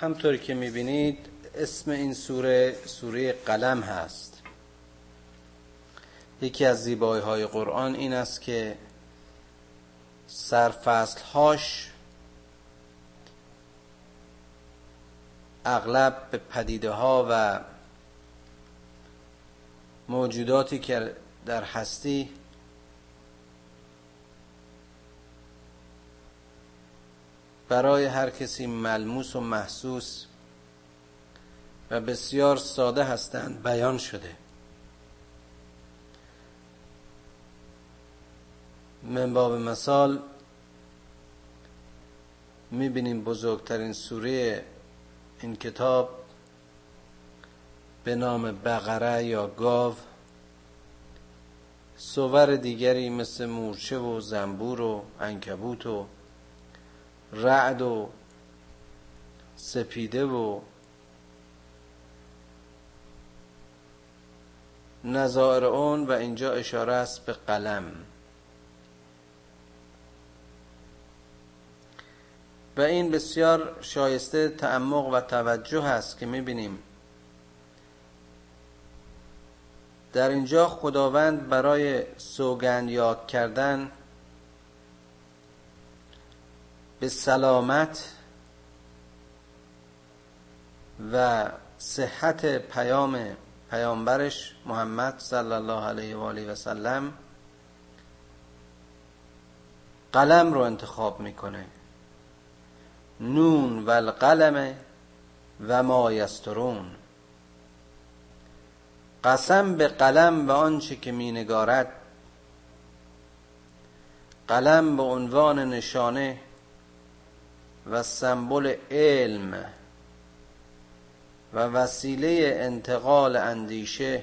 همطور که می‌بینید اسم این سوره سوره قلم هست. یکی از زیبایی های قرآن این است که هاش اغلب به پدیده ها و موجوداتی که در هستی برای هر کسی ملموس و محسوس و بسیار ساده هستند بیان شده. من باب مثال می‌بینیم بزرگترین سوره این کتاب به نام بقره یا گاو. سوور دیگری مثل مورچه و زنبور و انکبوت و رعد و سپیده و نظائر اون و اینجا اشاره است به قلم. و این بسیار شایسته تعمق و توجه است که می‌بینیم. در اینجا خداوند برای سوگند یاد کردن به سلامت و صحت پیام پیامبرش محمد صلی الله علیه و آله و سلم قلم رو انتخاب می‌کنه. نون و القلم و ما یسترون. قسم به قلم و آنچه که می نگارد. قلم به عنوان نشانه و سمبل علم و وسیله انتقال اندیشه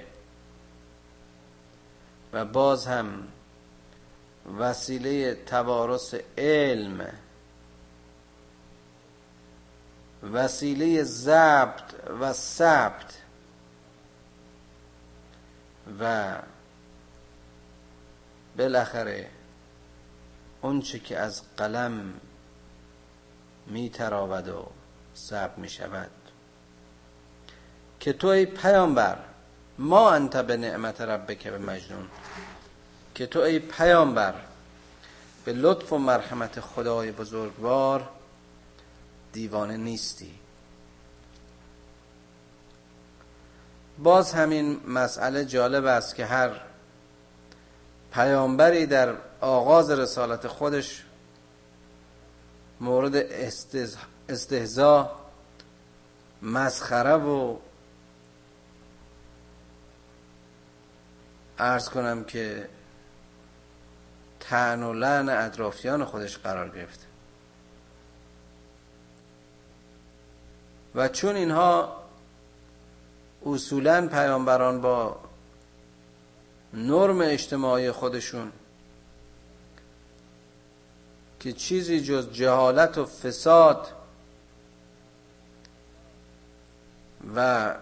و باز هم وسیله توارث علم وسیله ضبط و ثبت و بالاخره اونچه که از قلم می تراود و ثبت می شود که تو ای پیامبر ما انت به نعمت ربک به مجنون که تو ای پیامبر به لطف و مرحمت خدای بزرگوار دیوانه نیستی. باز همین مسئله جالب است که هر پیامبری در آغاز رسالت خودش مورد استهزا مسخره و ارز کنم که تن و لعن اطرافیان خودش قرار گرفته و چون اینها اصولا پیامبران با نرم اجتماعی خودشون که چیزی جز جهالت و فساد و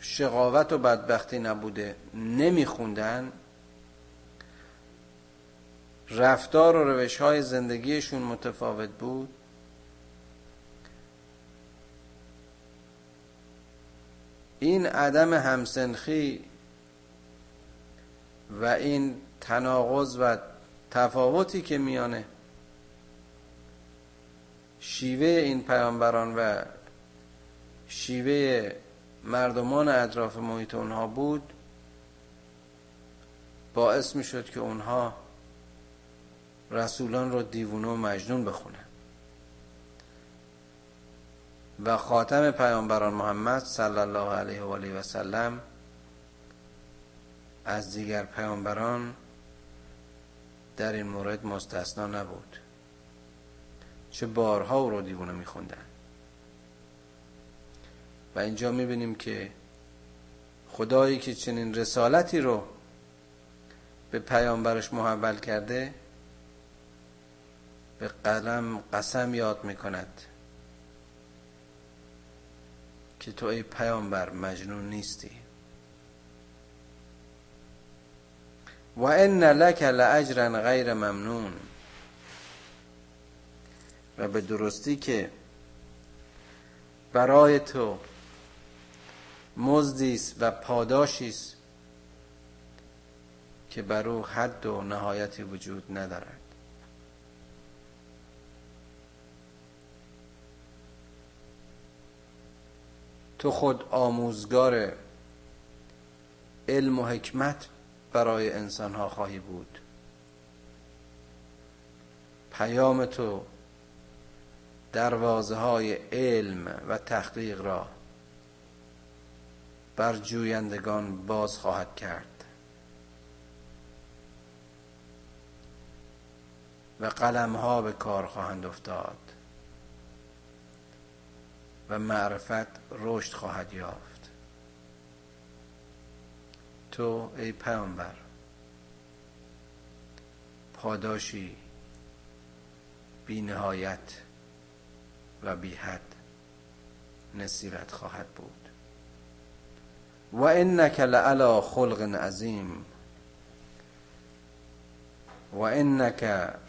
شقاوت و بدبختی نبوده نمیخوندن. رفتار و روش های زندگیشون متفاوت بود. این عدم همسنخی و این تناقض و تفاوتی که میانه شیوه این پیامبران و شیوه مردمان اطراف محیط اونها بود باعث می شد که اونها رسولان رو دیوونه و مجنون بخونن. و خاتم پیامبران محمد صلی الله علیه و آله و سلم از دیگر پیامبران در این مورد مستثنا نبود. چه بارها او رو دیوونه میخوندن و اینجا می‌بینیم که خدایی که چنین رسالتی رو به پیامبرش محول کرده به قلم قسم یاد می‌کند که تو ای پیامبر مجنون نیستی. و ان لک لاجرا غیر ممنون. و به درستی که برای تو مزدی و پاداشی است که بر او حد و نهایتی وجود ندارد. تو خود آموزگار علم و حکمت برای انسان ها خواهی بود. پیام تو دروازه های علم و تحقیق را بر جویندگان باز خواهد کرد. و قلم ها به کار خواهند افتاد و معرفت رشد خواهد یافت. تو ای پیامبر پاداشی بی نهایت و بی حد نصیبت خواهد بود. و انک لعلا خلق عظیم. و انک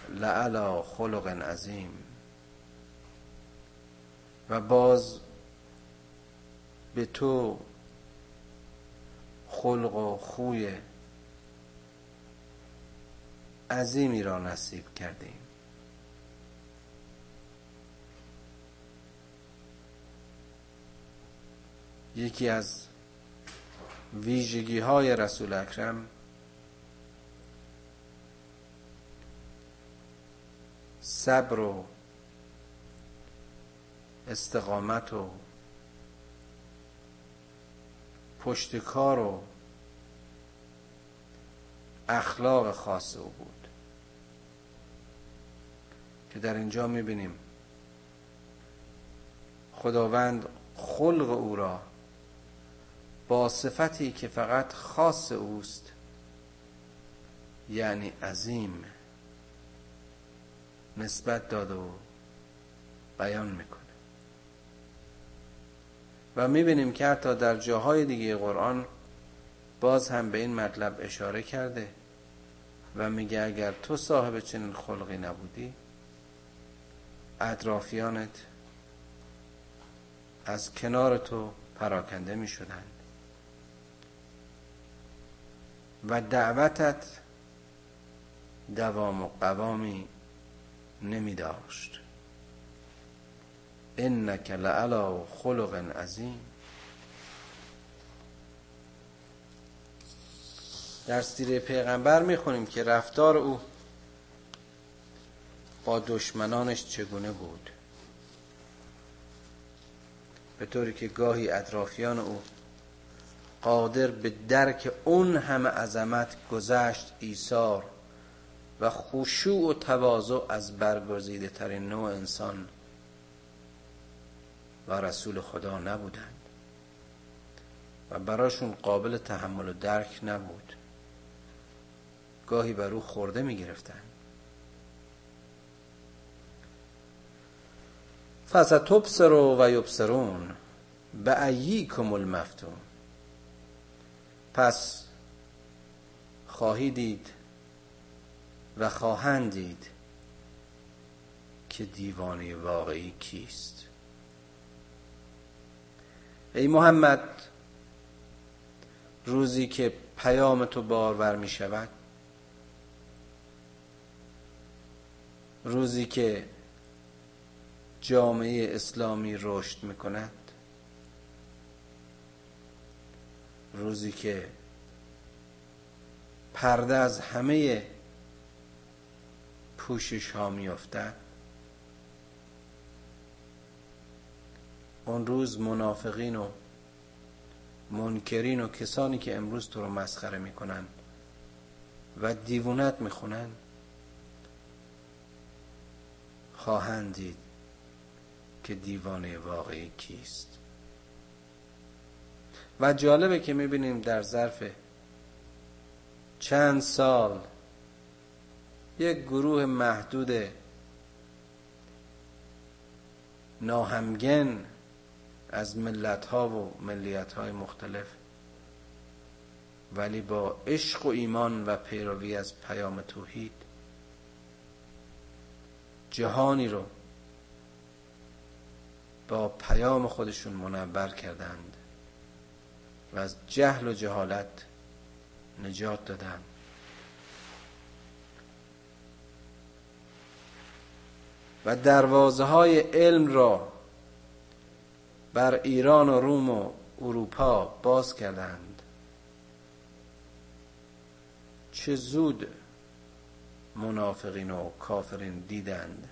لعلا خلق عظیم. و باز به تو خلق و خوی عظیمی را نصیب کردیم. یکی از ویژگی های رسول اکرم صبر و استقامت و پشتکار و اخلاق خاص او بود که در اینجا می‌بینیم خداوند خلق او را با صفتی که فقط خاص اوست یعنی عظیم نسبت داد و بیان می‌کنه. و می‌بینیم که حتی در جاهای دیگه قرآن باز هم به این مطلب اشاره کرده و میگه اگر تو صاحب چنین خلقی نبودی اطرافیانت از کنار تو پراکنده می و دعوتت دوام و قوامی نمی داشت. انک لعلا خلق عظیم. در سیره پیغمبر می‌خونیم که رفتار او با دشمنانش چگونه بود. به طوری که گاهی اطرافیان او قادر به درک اون همه عظمت گذشت ایثار و خشوع و تواضع از برگزیده ترین نوع انسان و رسول خدا نبودند و براشون قابل تحمل و درک نبود. گاهی بر او خورده می گرفتن فستبصر و یبصرون به ایکم المفتون. پس خواهی دید و خواهند دید که دیوانه واقعی کیست. ای محمد روزی که پیام تو بارور می شود روزی که جامعه اسلامی رشد می کند روزی که پرده از همه پوشش ها میافتد اون روز منافقین و منکرین و کسانی که امروز تو رو مسخره می‌کنن و دیوونت می‌خونن خواهند دید که دیوانه واقعی کیست. و جالبه که می‌بینیم در ظرف چند سال یک گروه محدود ناهمگن از ملت ها و ملیت های مختلف ولی با عشق و ایمان و پیروی از پیام توحید جهانی رو با پیام خودشون منور کردند. و از جهل و جهالت نجات دادند و دروازه های علم را بر ایران و روم و اروپا باز کردند. چه زود منافقین و کافرین دیدند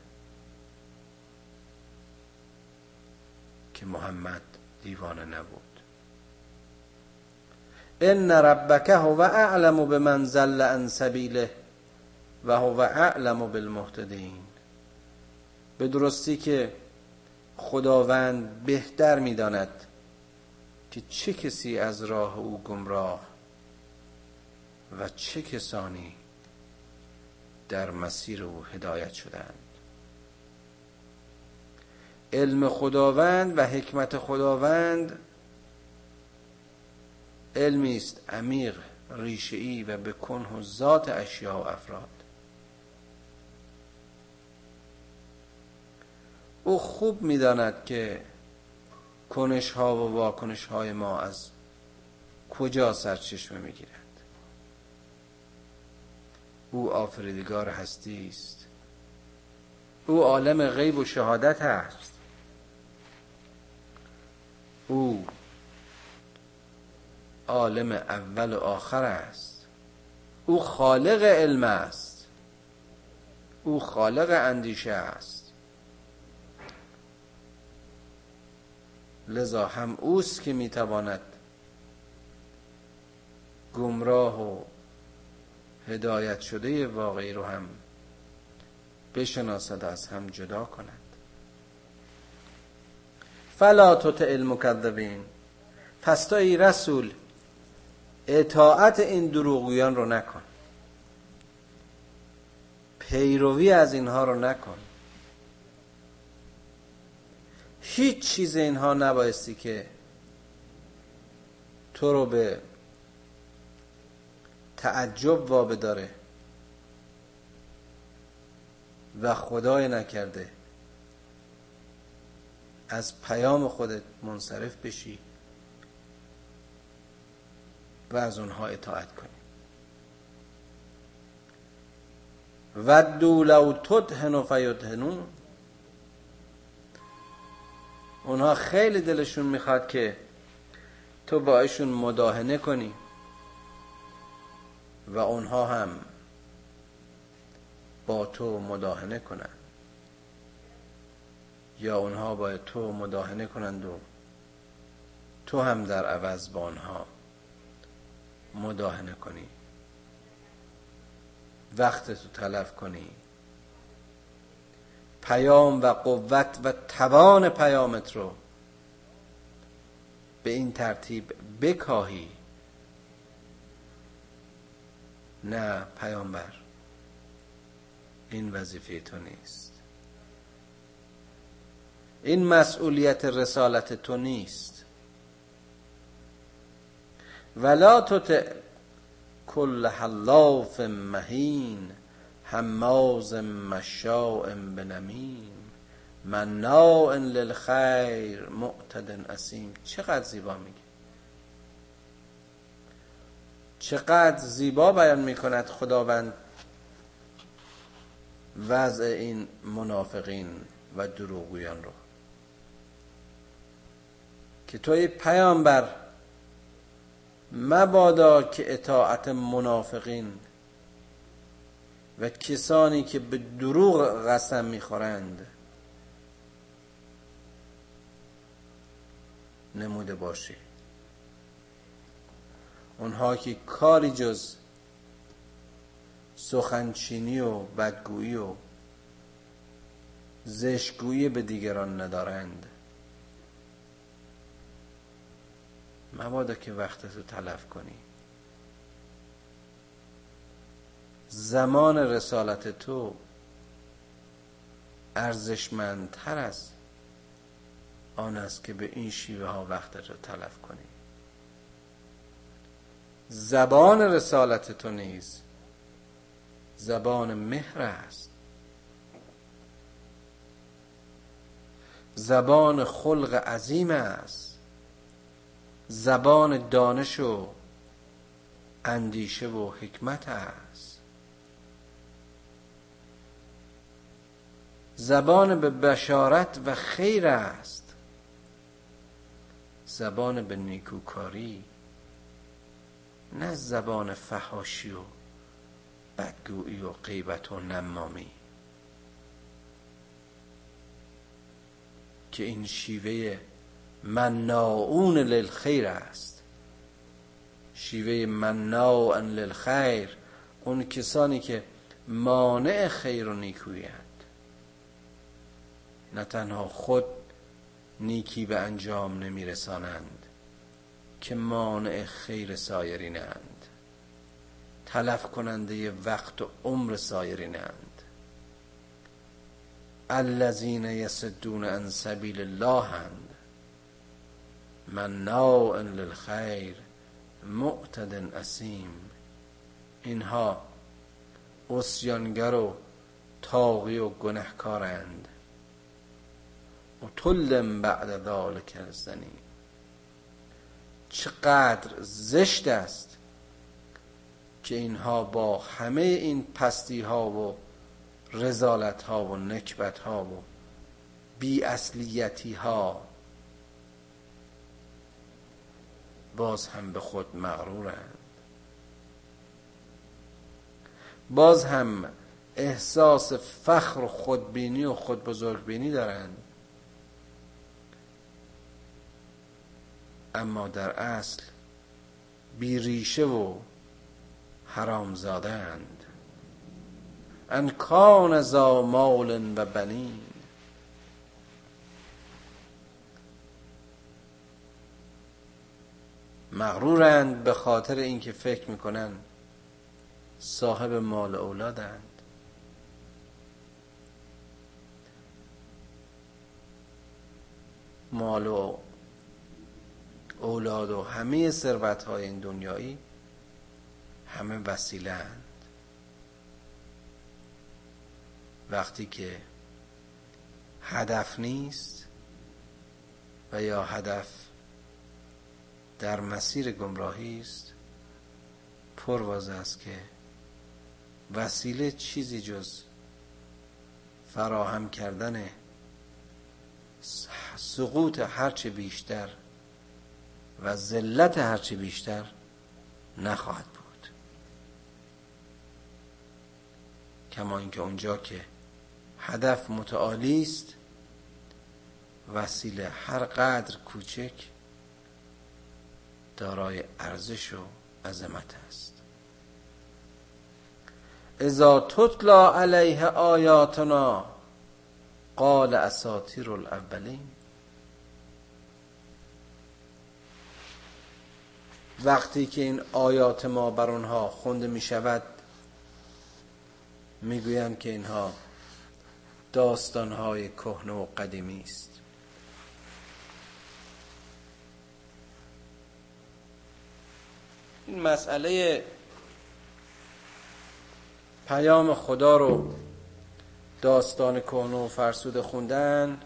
که محمد دیوانه نبود. ان ربک هو اعلم بمن زل عن سبیله و هو اعلم بالمهتدین به درستی که خداوند بهتر می‌داند که چه کسی از راه او گمراه و چه کسانی در مسیر او هدایت شدند. علم خداوند و حکمت خداوند علمی است عمیق ریشه‌ای و به کنه و ذات اشیاء و افراد. او خوب می‌داند که کنش ها و واکنش های ما از کجا سرچشمه می‌گیرد. او آفریدگار هستی است. او عالم غیب و شهادت است او عالم اول و آخر است. او خالق علم است. او خالق اندیشه است. لذا هم اوست که می‌تواند گمراه و هدایت شده واقعی رو هم بشناسد از هم جدا کند. فلا تطع المکذبین. پس تو ای رسول اطاعت این دروغیان رو نکن. پیروی از اینها رو نکن. هیچ چیز اینها نبایستی که تو رو به تعجب وابه داره و خدای نکرده از پیام خودت منصرف بشی. و از اونها اطاعت کنی ودو لو تدهن فیدهنون. اونها خیلی دلشون می‌خواد که تو با ایشون مداهنه کنی و اونها هم با تو مداهنه کنند یا اونها با تو مداهنه کنند و تو هم در عوض با آنها مداهنه کنی وقت تو تلف کنی. پیام و قوت و توان پیامت رو به این ترتیب بکاهی. نه پیامبر این وظیفه تو نیست. این مسئولیت رسالت تو نیست. ولا تطع کل حلاف مهین حماز مشاء بنمیم. مناع للخیر معتد اسیم. چقدر زیبا میگه. چقدر زیبا بیان می‌کند خداوند وضع این منافقین و دروغگویان رو. که توی پیامبر مبادا که اطاعت منافقین و کسانی که به دروغ قسم می‌خورند نموده باشی اونها که کاری جز سخنچینی و بدگویی و زشگویی به دیگران ندارند. مبادا که وقتتو تلف کنی. زمان رسالت تو ارزشمندتر است آن است که به این شیوه ها وقتت رو تلف کنی. زبان رسالت تو نیز زبان مهر است. زبان خلق عظیم است. زبان دانش و اندیشه و حکمت است. زبان به بشارت و خیر است. زبان به نیکوکاری نه زبان فحاشی و بدگویی و غیبت و نمامی. که این شیوه مناعون للخیر است. شیوه مناع للخیر اون کسانی که مانع خیر و نیکویند نه تنها خود نیکی به انجام نمیرسانند که مانع خیر سایرینند تلف کننده وقت و عمر سایرینند الذین یسدون عن سبیل الله مناع للخیر معتد اسیم. اینها اسیانگر و تاغی و گنهکارند. و تلم بعد ذالک الزنیم چقدر زشت است که اینها با همه این پستی ها و رزالت ها و نکبت ها و بی اصلیتی ها باز هم به خود مغرورند. باز هم احساس فخر و خودبینی و خود بزرگبینی دارند. اما در اصل بی ریشه و حرام زادند ان کان زا مال و بنین. مغرورند به خاطر اینکه فکر می‌کنن صاحب مال اولادند. مال و اولاد و همه ثروت های این دنیایی همه وسیله اند وقتی که هدف نیست و یا هدف در مسیر گمراهی است. پرواز است که وسیله چیزی جز فراهم کردن سقوط هرچه بیشتر و ذلت هرچه بیشتر نخواهد بود. کما اینکه اونجا که هدف متعالی است وسیله هر قدر کوچک دارای ارزش و عظمت است. اذا تتلا علیه آیاتنا قال اساطیر الاولین وقتی که این آیات ما بر اونها خونده می شود می‌گویند که اینها داستانهای کهنه و قدیمی است. این مسئله پیام خدا رو داستان کهنه و فرسوده خوندن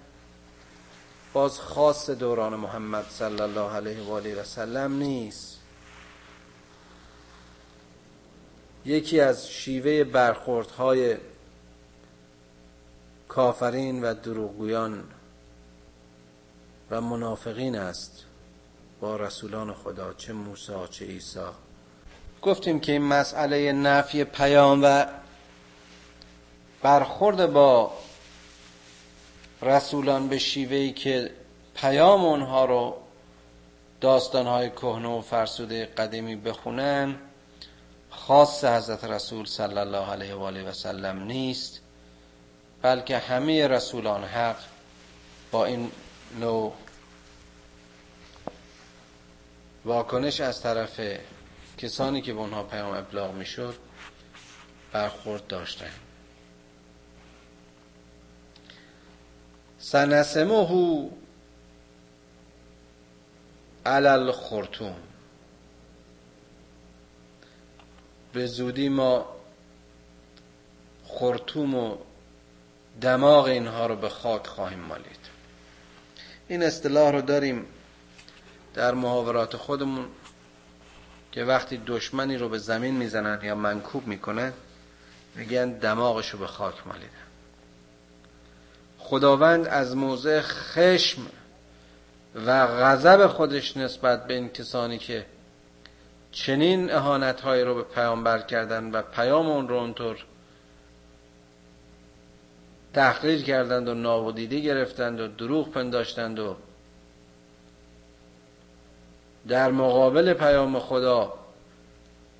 باز خاص دوران محمد صلی الله علیه و آله و سلم نیست. یکی از شیوه برخوردهای کافرین و دروغگویان و منافقین است. با رسولان خدا چه موسی چه عیسی. گفتیم که این مسئله نفی پیام و برخورد با رسولان به شیوهی که پیام اونها رو داستانهای کهنه و فرسوده قدیمی بخونن خاص حضرت رسول صلی الله علیه و آله و سلم نیست بلکه همه رسولان حق با این نوع واکنش از طرف کسانی که به اونها پیام ابلاغ می‌شد برخورد داشتن. سنسمه علل خرطوم به زودی ما خرطوم و دماغ اینها رو به خاک خواهیم مالید. این اصطلاح رو داریم در محاورات خودمون که وقتی دشمنی رو به زمین می‌زنن یا منکوب می‌کنن میگن دماغشو به خاک مالیدن. خداوند از موضع خشم و غضب خودش نسبت به این کسانی که چنین اهانت هایی رو به پیامبر کردن و پیام اون رو اونطور تحقیر کردند و نابودیده گرفتند و دروغ پنداشتند و در مقابل پیام خدا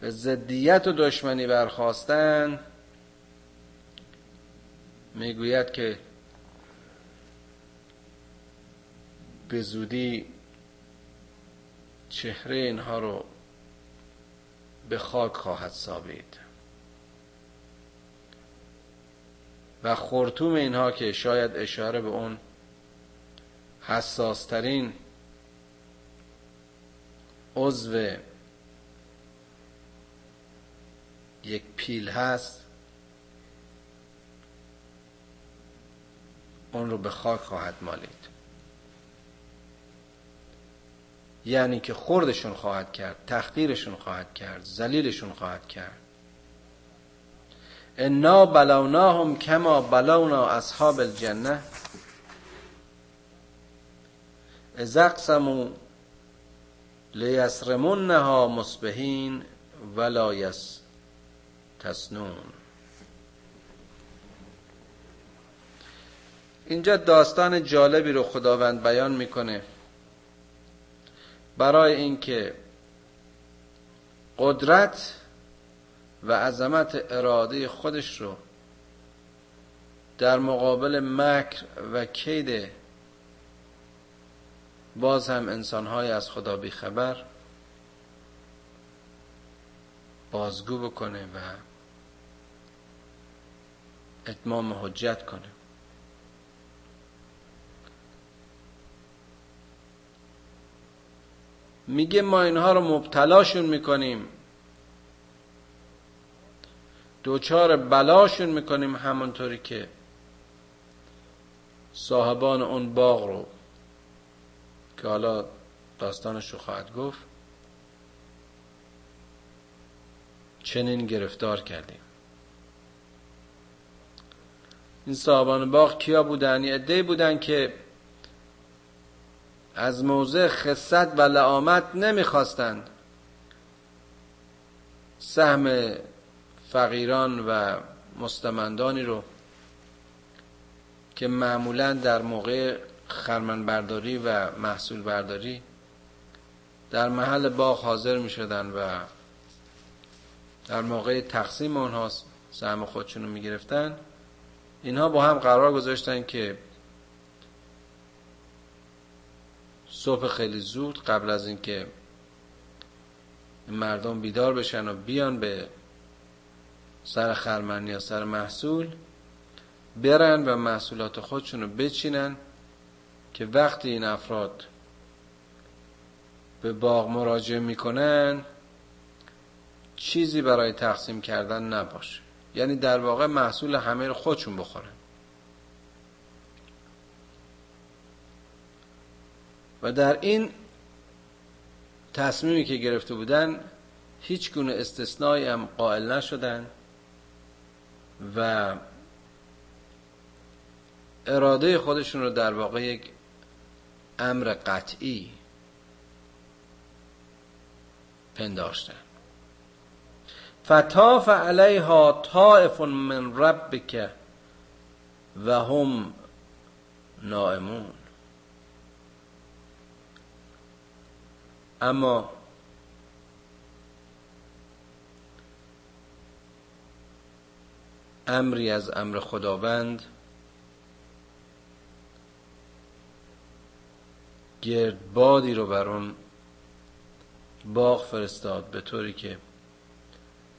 به ضدیت و دشمنی برخواستند می‌گوید که به زودی چهره اینها رو به خاک خواهد سابید و خورتوم اینها که شاید اشاره به اون حساسترین عضو یک پیل هست اون رو به خاک خواهد مالید. یعنی که خوردشون خواهد کرد تحقیرشون خواهد کرد زلیلشون خواهد کرد. انا بلوناهم کما بلونا اصحاب الجنه. از اقسموا لیسرمونها مصبحین ولا تسنون. اینجا داستان جالبی رو خداوند بیان می‌کنه. برای اینکه قدرت و عظمت اراده خودش رو در مقابل مکر و کید باز هم انسانهای از خدا بیخبر بازگو بکنه و اتمام حجت کنه. میگه ما اینها رو مبتلاشون می‌کنیم. دوچار بلاشون می‌کنیم همونطوری که صاحبان اون باغ رو که حالا داستانش رو خواهد گفت چنین گرفتار کردیم این صاحبان باغ کیا بودن؟ یه عده بودن که از موضع خصت و لعامت نمی‌خواستند سهم فقیران و مستمندانی رو که معمولا در موقع خرمن برداری و محصول برداری در محل باغ حاضر می شدن و در موقع تقسیم اونها سهم خودشون رو می گرفتن اینها با هم قرار گذاشتن که صبح خیلی زود قبل از اینکه مردم بیدار بشن و بیان به سر خرمن یا سر محصول برن و محصولات خودشون رو بچینن. که وقتی این افراد به باغ مراجعه می‌کنن چیزی برای تقسیم کردن نباشه. یعنی در واقع محصول همه رو خودشون بخورن. و در این تصمیمی که گرفته بودن هیچ گونه استثنایی هم قائل نشدن و اراده خودشون رو در واقع یک امر قطعی پنداشتن فتاف علیها طائف من ربک و هم نائمون. اما امری از امر خداوند گردبادی رو بر اون باغ فرستاد به طوری که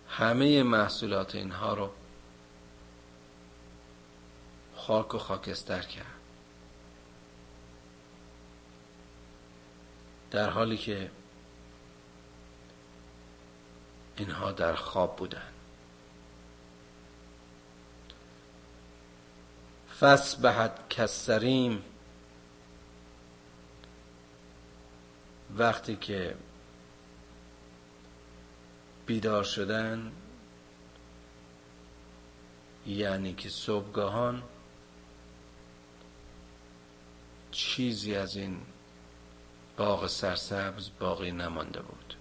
همه محصولات اینها رو خاک و خاکستر کرد. در حالی که اینها در خواب بودند. فسبحت کسریم. وقتی که بیدار شدن یعنی که صبحگاهان چیزی از این باغ سرسبز باقی نمانده بود.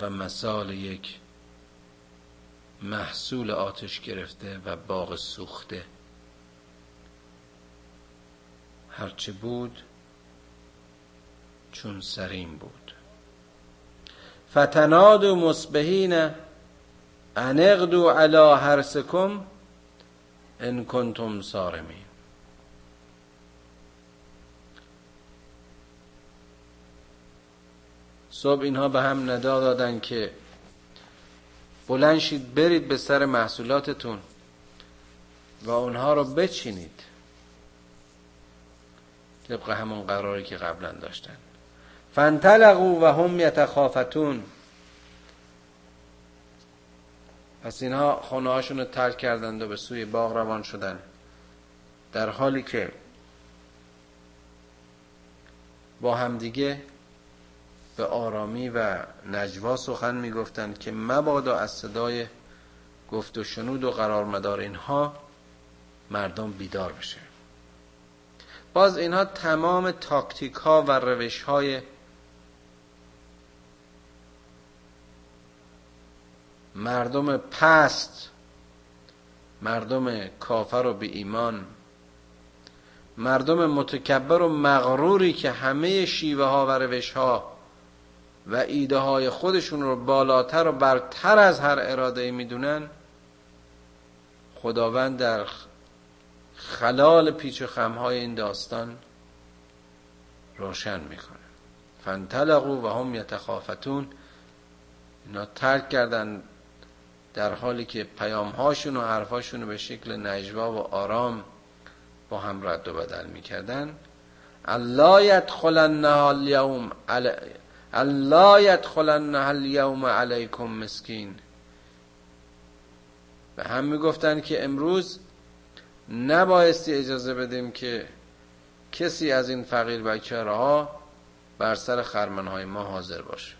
و مثال یک محصول آتش گرفته و باغ سوخته. هرچه بود چون سرین بود. فتناد و مصبحین انقدو علا حرسکم ان کنتم سارمین صبح اینها به هم ندا دادن که بلند شید برید به سر محصولاتتون و اونها رو بچینید. طبق همون قراری که قبلا داشتن. فانطلقوا و هم یتخافتون. پس اینها خونه هاشون رو ترک کردند و به سوی باغ روان شدن. در حالی که با همدیگه به آرامی و نجوا سخن می‌گفتند که مبادا از صدای گفت و شنود و قرار مدار اینها مردم بیدار بشه. باز اینها تمام تاکتیک ها و روش های مردم پست مردم کافر و به ایمان مردم متکبر و مغروری که همه شیوه ها و روش ها و ایده های خودشون رو بالاتر و برتر از هر اراده می‌دونن خداوند در خلال پیچ و خمهای این داستان روشن می‌کنه. فانطلقوا و هم یتخافتون. اینا ترک کردن در حالی که پیام هاشون و حرفاشون رو به شکل نجوا و آرام با هم رد و بدل می‌کردن. الله یدخلنها اليوم علی الله یدخلنها اليوم علیکم مسکین. به هم می‌گفتن که امروز نبایستی اجازه بدیم که کسی از این فقیر ها بر سر خرمنهای ما حاضر باشه.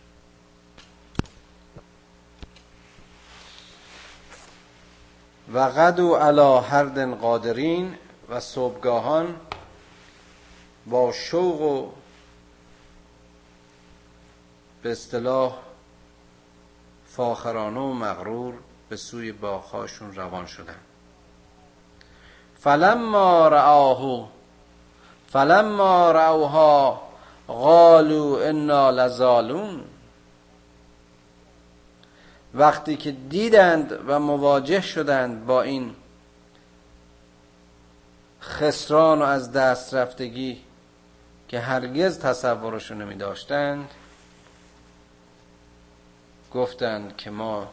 و غدو علا هردن قادرین و صبحگاهان با شوق و به اصطلاح فاخرانه و مغرور به سوی باغهاشون روان شدن. فلما رآه فلما رأوها قالوا انا لزالون وقتی که دیدند و مواجه شدند با این خسران و از دست رفتگی که هرگز تصورش نمی داشتند گفتند که ما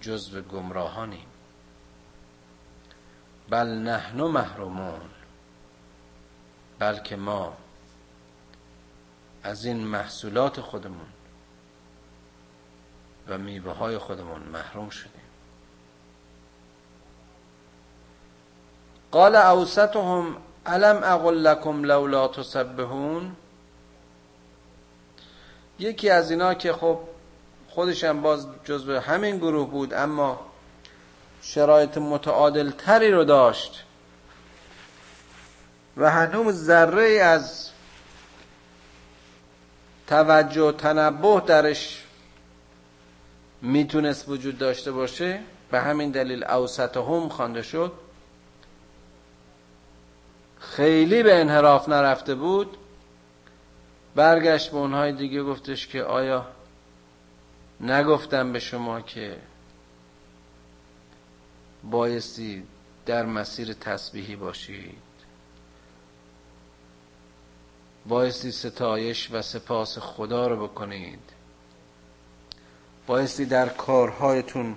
جزو گمراهانیم. بل نحن محرومون بلکه ما از این محصولات خودمون و میوه های خودمون محروم شدیم. قال اوسطهم علم اقل لکم لولا تسبحون؟ یکی از اینا که خب خودشم باز جزو همین گروه بود اما شرایط متعادل تری رو داشت. و هنوز ذره از توجه و تنبه درش می‌تونست وجود داشته باشه. به همین دلیل اوسط هم خوانده شد. خیلی به انحراف نرفته بود. برگشت به اونهای دیگه گفتش که آیا نگفتم به شما که بایستی در مسیر تسبیحی باشید. بایستی ستایش و سپاس خدا رو بکنید. بایستی در کارهایتون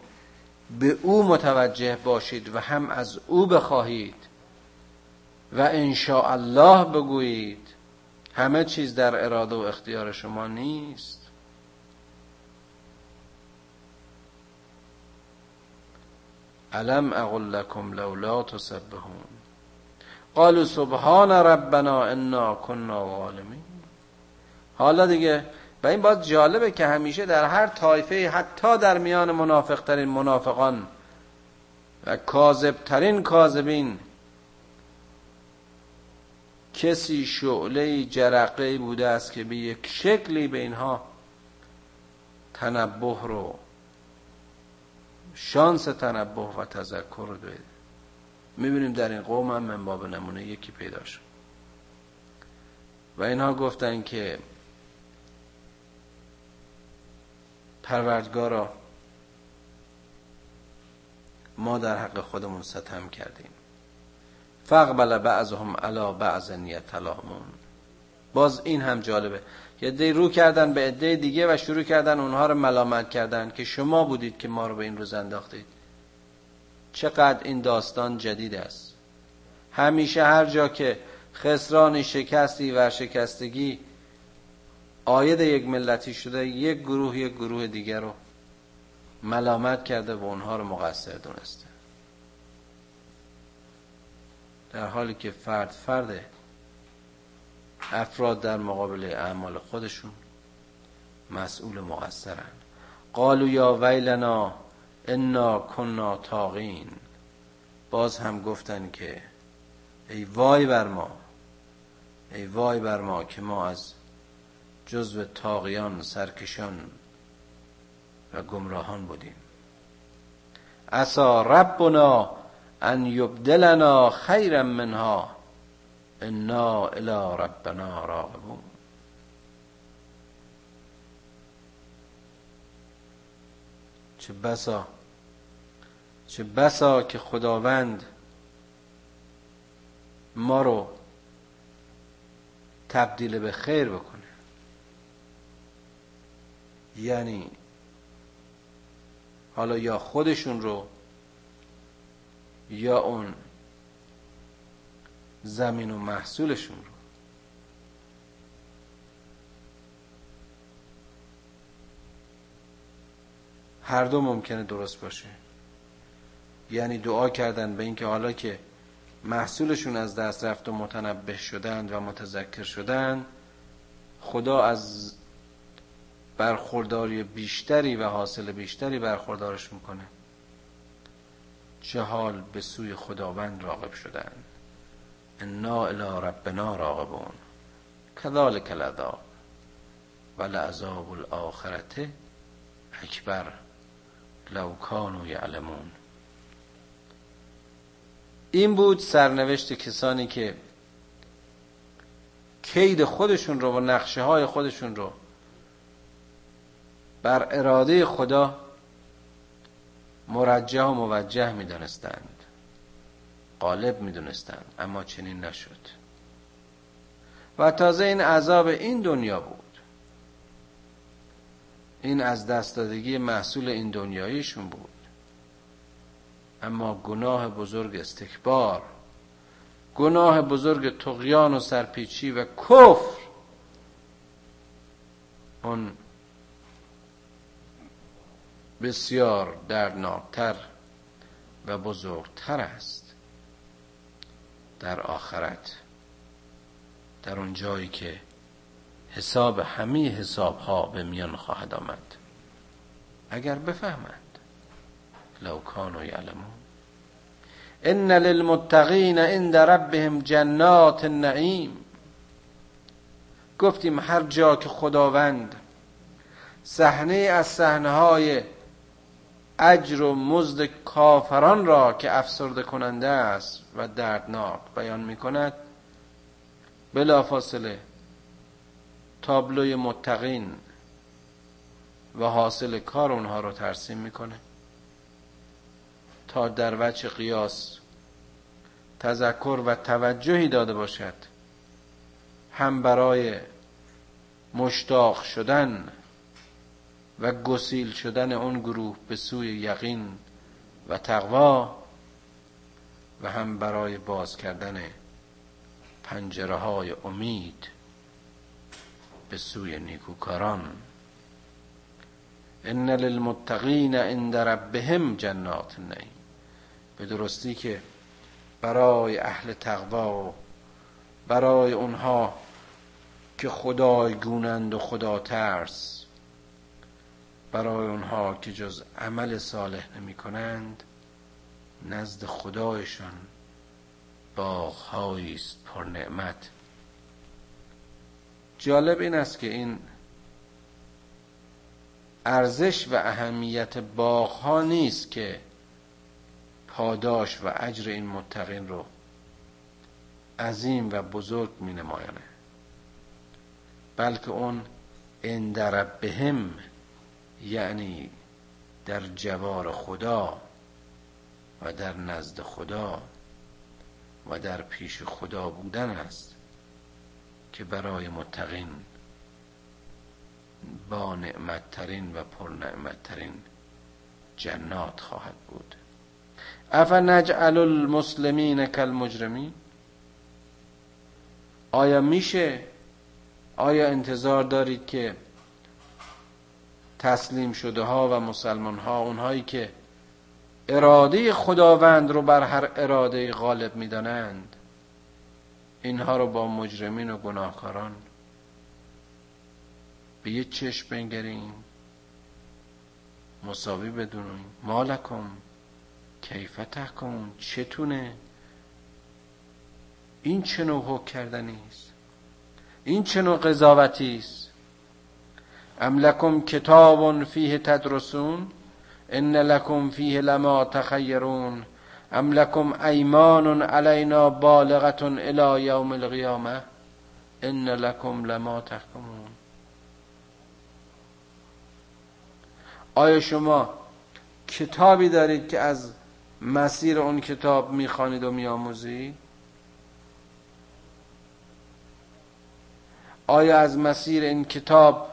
به او متوجه باشید و هم از او بخواهید و انشاء الله بگویید همه چیز در اراده و اختیار شما نیست. علم اقل لکم لولا تسبحون؟ قالوا سبحان ربنا انا كنا ظالمین حالا دیگه و این باز جالبه که همیشه در هر طایفه حتی در میان منافقترین منافقان و کاذبترین کاذبین کسی شعله جرقه بوده است که به یک شکلی به اینها تنبه رو شانس تنبه و تذکر رو بده می‌بینیم در این قوم هم من باب نمونه یکی پیدا شد. و اینها گفتن که پروردگارا ما در حق خودمون ستم کردیم. فقبل بعضهم علا بعض یتلامون باز این هم جالبه. دی رو کردن به عده دیگه و شروع کردن اونها رو ملامت کردن که شما بودید که ما رو به این روز انداختید. چقدر این داستان جدید است. همیشه هر جا که خسرانی شکستی و شکستگی آید یک ملتی شده یک گروه یک گروه دیگر رو ملامت کرده و اونها رو مقصر دونسته. در حالی که فرد فرده افراد در مقابل اعمال خودشون مسئول مقصرن. قالو یا ویلنا انا کنا تاغین باز هم گفتن که ای وای بر ما ای وای بر ما که ما از جزو تاغیان سرکشان و گمراهان بودیم. اسا ربنا ان یبدلنا خیرا منها. انا الى ربنا راغبون. چه بسا چه بسا که خداوند ما رو تبدیل به خیر بکنه. یعنی حالا یا خودشون رو یا اون زمین و محصولشون رو. هر دو ممکنه درست باشه. یعنی دعا کردن به اینکه حالا که محصولشون از دست رفت و متنبه شدند و متذکر شدند خدا از برخورداری بیشتری و حاصل بیشتری برخوردارش می‌کنه. چه حال به سوی خداوند راغب شدند انا الى ربنا راغبون. کذالک العذاب. و لعذاب الاخرته اکبر لو کانوا یعلمون این بود سرنوشت کسانی که کید خودشون رو و نقشه های خودشون رو بر اراده خدا مرجه و موجه می دانستند غالب می دونستند اما چنین نشد. و تازه این عذاب این دنیا بود. این از دست دادگی محصول این دنیاییشون بود. اما گناه بزرگ استکبار گناه بزرگ تقیان و سرپیچی و کفر اون بسیار دردناکتر و بزرگتر است. در آخرت. در اون جایی که حساب همه حساب ها به میان خواهد آمد. اگر بفهمند. لو کانوا یعلمون. ان للمتقین عند ربهم جنات النعیم. گفتیم هر جا که خداوند صحنه از صحنه های اجر و مزد کافران را که افسرده کننده است و دردناک بیان می کند بلا فاصله تابلوی متقین و حاصل کار اونها رو ترسیم می‌کنه. تا در وجه قیاس تذکر و توجهی داده باشد. هم برای مشتاق شدن و گسیل شدن اون گروه به سوی یقین و تقوا و هم برای باز کردن پنجره های امید به سوی نیکوکاران. ان للمتقین عند ربهم جنات النعیم. به درستی که برای اهل تقوا برای اونها که خدای گونند و خدا ترس برای اونها که جز عمل صالح نمی کنند نزد خدایشان باغهایی است پر نعمت. جالب این است که این ارزش و اهمیت باغها نیست که پاداش و اجر این متقین رو عظیم و بزرگ می نمایانه بلکه اون اندر بهم یعنی در جوار خدا و در نزد خدا و در پیش خدا بودن است که برای متقین با نعمتترین و پرنعمتترین جنات خواهد بود. نجعل المسلمین کالمجرمین؟ آیا میشه؟ آیا انتظار دارید که تسلیم شده ها و مسلمان ها اونهایی که اراده خداوند رو بر هر اراده غالب می‌دانند. اینها رو با مجرمین و گناهکاران به یه چشم بنگریم. مساوی بدونیم. مالکم کیف تحکمون؟ چتونه؟ این چه نوع حکم کردنی است؟ این چه نوع قضاوتی است؟ ام لکم کتاب فیه تدرسون؟ ان لکم فیه لما تخیرون ام لکم ایمان علینا بالغت الى یوم القیامه ان لکم لما تحکمون آیا شما کتابی دارید که از مسیر اون کتاب می‌خوانید و میآموزید؟ آیا از مسیر این کتاب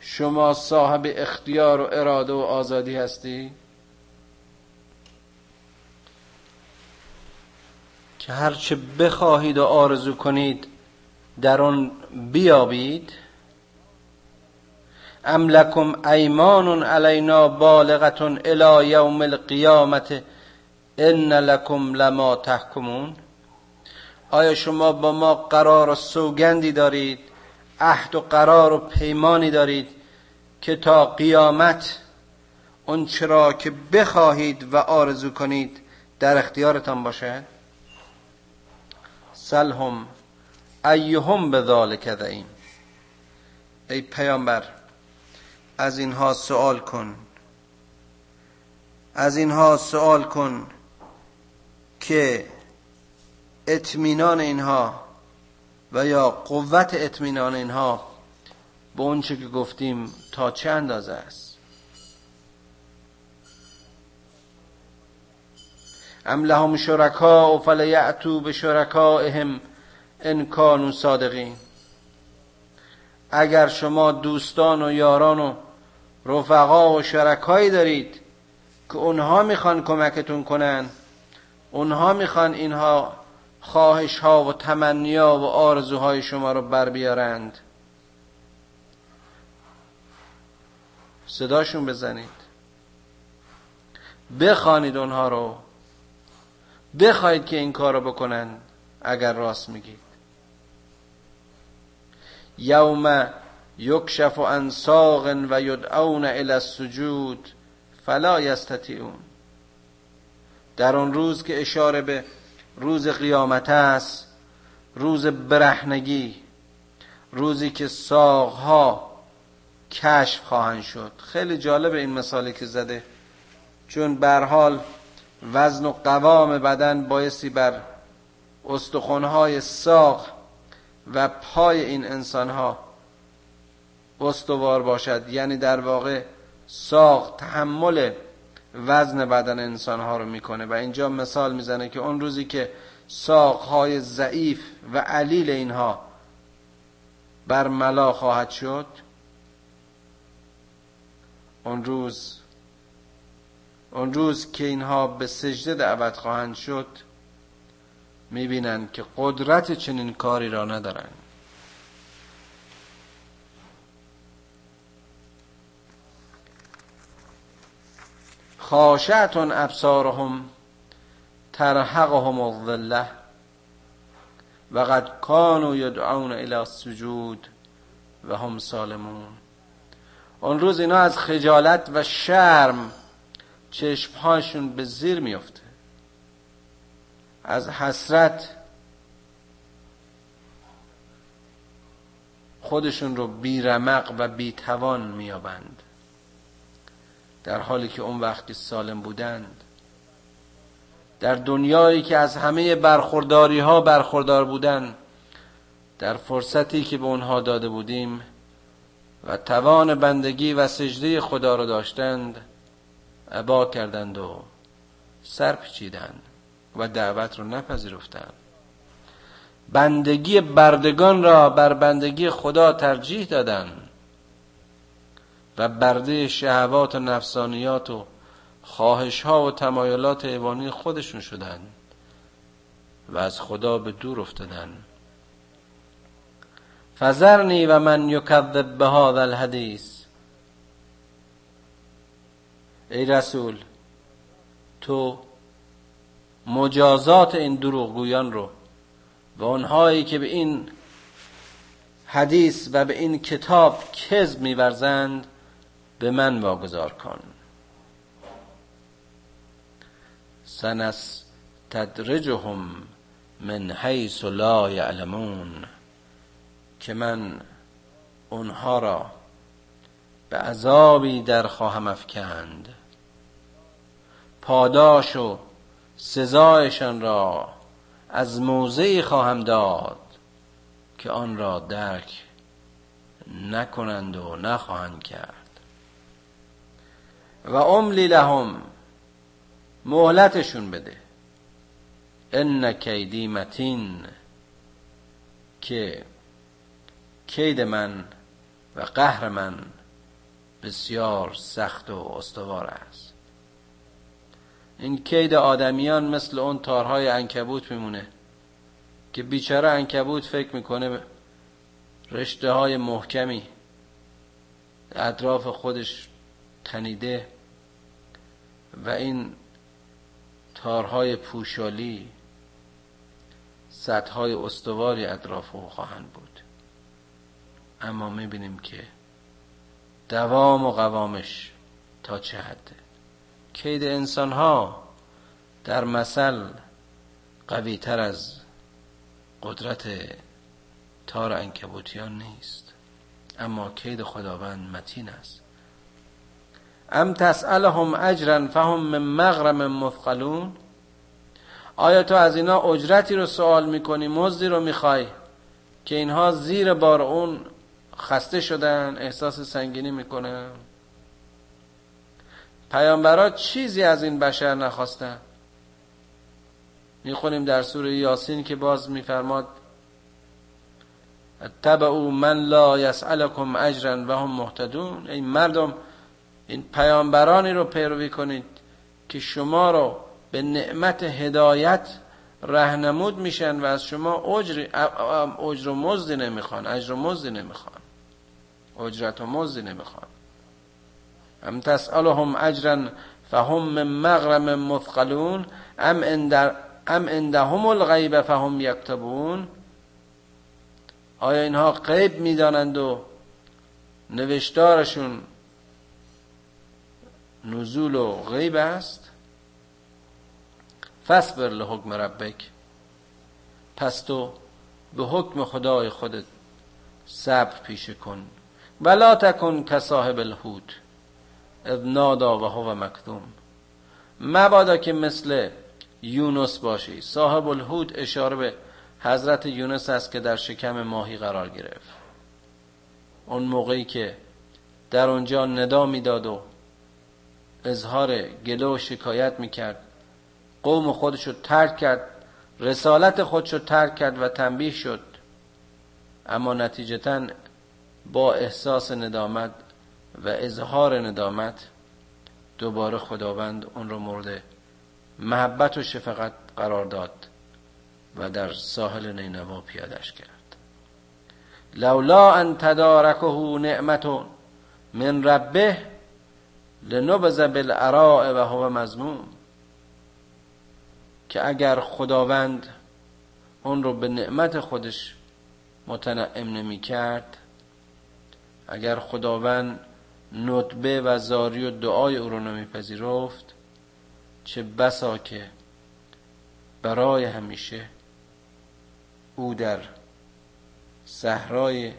شما صاحب اختیار و اراده و آزادی هستی؟ که هرچه بخواهید و آرزو کنید در آن بیابید. ام لکم ایمان علینا بالغتون الى یوم القیامت ان لکم لما تحکمون. آیا شما با ما قرار و سوگندی دارید؟ عهد و قرار و پیمانی دارید که تا قیامت اون چرا که بخواهید و آرزو کنید در اختیارتان باشد سلهم ایهم به ذالک ذعیم ای پیامبر از اینها سوال کن. از اینها سوال کن که اطمینان اینها و یا قوت اطمینان اینها به اونچه که گفتیم تا چه اندازه است؟ ام لهم شرکا فلیعتو به شرکائهم ان کانوا صادقین. اگر شما دوستان و یاران و رفقا و شرکایی دارید که اونها می‌خوان کمکتون کنن اونها می‌خوان اینها خواهش ها و تمنیا و آرزوهای شما رو بر بیارند. صداشون بزنید. بخوانید اونها رو. بخواید که این کار رو بکنن اگر راست میگید. یوم یکشف عن ساق و یدعون الى السجود فلا یستطیعون. در آن روز که اشاره به روز قیامت است روز برهنگی روزی که ساقها کشف خواهند شد. خیلی جالب این مثالی که زده. چون بر حال وزن و قوام بدن بایستی بر استخوانهای ساق و پای این انسانها استوار باشد. یعنی در واقع ساق تحمل وزن بدن انسان ها رو می‌کنه. و اینجا مثال می‌زنه که اون روزی که ساق های ضعیف و علیل اینها بر ملا خواهد شد اون روز اون روز که اینها به سجده دعوت خواهند شد می‌بینند که قدرت چنین کاری را ندارند. خاشعتون ابصارهم ترحقهم الظله و قد کانوا یدعون الى السجود و هم سالمون. اون روز اینا از خجالت و شرم چشمهاشون به زیر میفته از حسرت خودشون رو بیرمق و بیتوان میابند در حالی که اون وقتی سالم بودند در دنیایی که از همه برخورداری ها برخوردار بودند در فرصتی که به اونها داده بودیم و توان بندگی و سجده خدا را داشتند عبا کردند و سر پیچیدند و دعوت رو نپذیرفتند. بندگی بردگان را بر بندگی خدا ترجیح دادند. و برده شهوات و نفسانیات و خواهش ها و تمایلات ایوانی خودشون شدند و از خدا به دور افتادند فذرنی و من یکذب به هذا الحدیث. ای رسول تو مجازات این دروغگویان رو و اونهایی که به این حدیث و به این کتاب کذب میورزند به من واگذار کن. سنس تدرجهم من حیث لا یعلمون که من اونها را به عذابی در خواهم افکند. پاداش و سزایشان را از موضعی خواهم داد که آن را درک نکنند و نخواهند کرد. و املی لهم مهلتشون بده. ان کیدی متین که کید من و قهر من بسیار سخت و استوار است. این کید آدمیان مثل اون تارهای انکبوت میمونه که بیچاره انکبوت فکر می‌کنه رشته های محکمی اطراف خودش تنیده و این تارهای پوشالی سطحهای استواری اطراف او خواهند بود. اما می‌بینیم که دوام و قوامش تا چه حده. کید انسان ها در مثل قوی تر از قدرت تار انکبوتیان نیست. اما کید خداوند متین است. ام تسألهم اجرا فهم من مغرم مثقلون؟ آیا تو از اینا اجرتی رو سوال می‌کنی مزدی رو می‌خوای که اینها زیر بار اون خسته شدن احساس سنگینی می‌کنن؟ پیامبرات چیزی از این بشر نخواستن. می‌خونیم در سوره یاسین که باز میفرماد او من لا یسألکم اجرا و هم محتدون ای مردم این پیامبرانی رو پیروی کنید که شما رو به نعمت هدایت رهنمود میشن و از شما اجر, اجر و مزدی نمی‌خوان اجر و مزدی نمی‌خوان. اجرت و مزدی نمی‌خوان. ام تسألهم اجرا فهم من مغرم مثقلون ام ام عندهم الغیب فهم یکتبون. آیا اینها غیب می‌دانند و نوشتارشون نزول و غیب است. فصبر لحکم ربک. پس تو به حکم خدای خودت صبر پیشه کن. ولا تکن که نادا و هو مکتوم مبادا که مثل یونس باشی. صاحب الهود اشاره به حضرت یونس است که در شکم ماهی قرار گرفت. اون موقعی که در اونجا ندا می‌داد و اظهار گله و شکایت می‌کرد. قوم خودش رو ترک کرد. رسالت خودش رو ترک کرد و تنبیه شد. اما نتیجتا با احساس ندامت و اظهار ندامت دوباره خداوند اون رو مورد محبت و شفقت قرار داد و در ساحل نینوا پیادش کرد. لولا ان تدارکه نعمت من ربه لنبذ بالعراء و هو مزموم که اگر خداوند اون رو به نعمت خودش متنعم نمی کرد اگر خداوند ندبه و زاری و دعای او رو نمیپذیرفت چه بسا که برای همیشه او در صحرای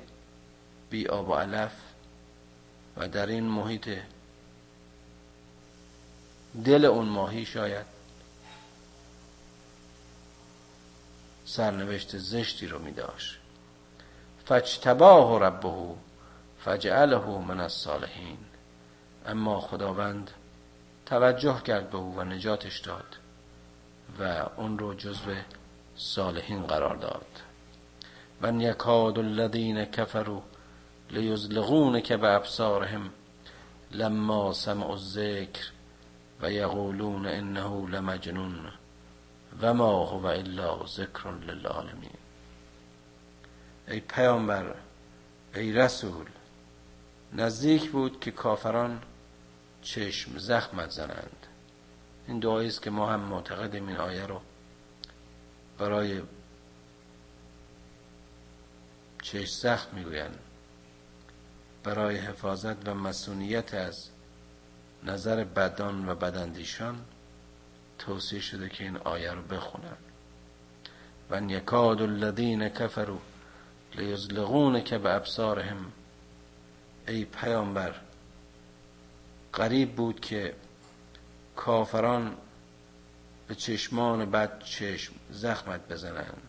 بی آب و علف و در این محیط دل اون ماهی شاید سرنوشت زشتی رو می داشت. فجتباه ربه فجعله من الصالحین. اما خداوند توجه کرد به او و نجاتش داد و اون رو جزو صالحین قرار داد. و یکاد الذین کفروا لیزلغونک به ابصارهم لما سمعوا الذکر و یقولون انه لمجنون و ما هو الا ذکر للعالمین. ای پیامبر ای رسول نزدیک بود که کافران چشم زخمت زنند این دعایی است که ما هم معتقدیم این آیه رو. برای چشم زخم می‌گویند. برای حفاظت و مسئولیت از نظر بدان و بدندیشان توصیه شده که این آیه رو بخونن. و یکاد الذین کفروا که به ابصارهم. ای پیامبر قریب بود که کافران به چشمان بد چشم زخمت بزنند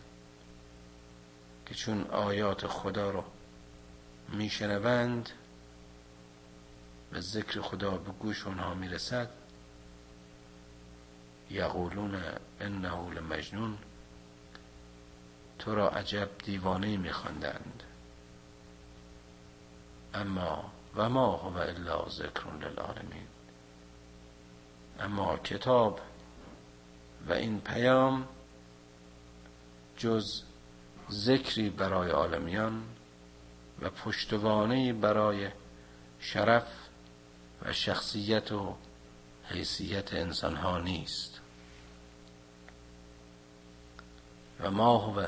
که چون آیات خدا رو میشنوند و ذکر خدا به گوش اونها می‌رسد یقولون انه لمجنون تو را عجب دیوانه میخواندند. اما و ما هو الا ذکر للعالمین. اما کتاب و این پیام جز ذکری برای عالمیان و پشتوانه برای شرف و شخصیت و حیثیت انسان ها نیست. و ما هو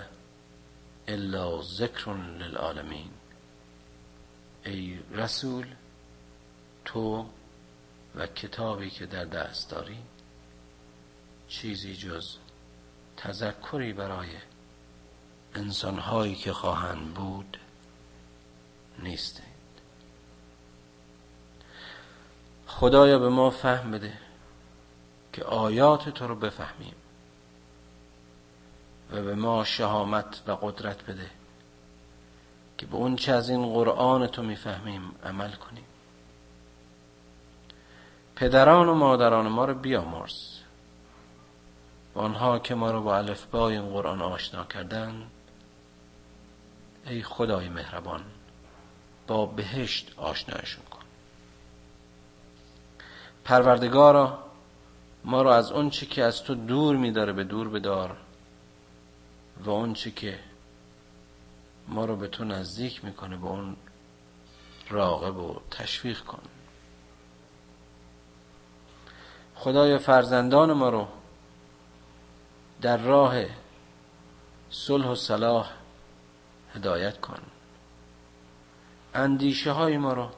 الا ذکر للعالمین. ای رسول تو و کتابی که در دست داری چیزی جز تذکری برای انسانهایی که خواهند بود نیستند خدایا به ما فهم بده که آیات تو رو بفهمیم و به ما شهامت و قدرت بده که به اون چه از این قرآن تو می‌فهمیم عمل کنیم. پدران و مادران ما رو بیامرز. و آنها که ما رو با الفبای این قرآن آشنا کردن ای خدای مهربان با بهشت آشنایشون کن. پروردگارا ما رو از اون چی که از تو دور میداره به دور بدار و اون چی که ما رو به تو نزدیک می‌کنه به اون راغب و تشویق کن. خدای فرزندان ما رو در راه صلح و صلاح هدایت کن. اندیشه های ما رو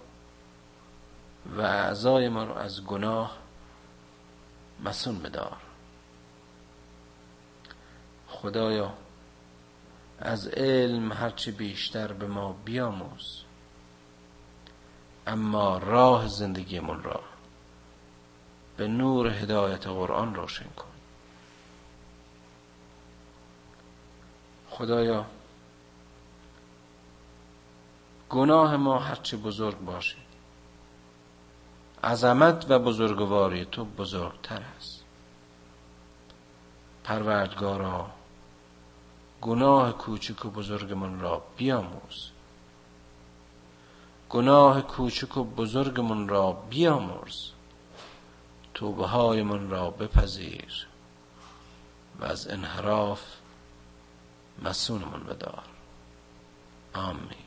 و اعضای ما رو از گناه مسون بدار. خدایا از علم هرچه بیشتر به ما بیاموز اما راه زندگیمون را به نور هدایت قرآن روشن کن. خدایا گناه ما هرچه بزرگ باشه عظمت و بزرگواری تو بزرگتر است. پروردگارا گناه کوچک و بزرگمون را بیاموز. گناه کوچک و بزرگمون را بیامرز. توبه های من را بپذیر و از انحراف مسونمون بدار. آمین.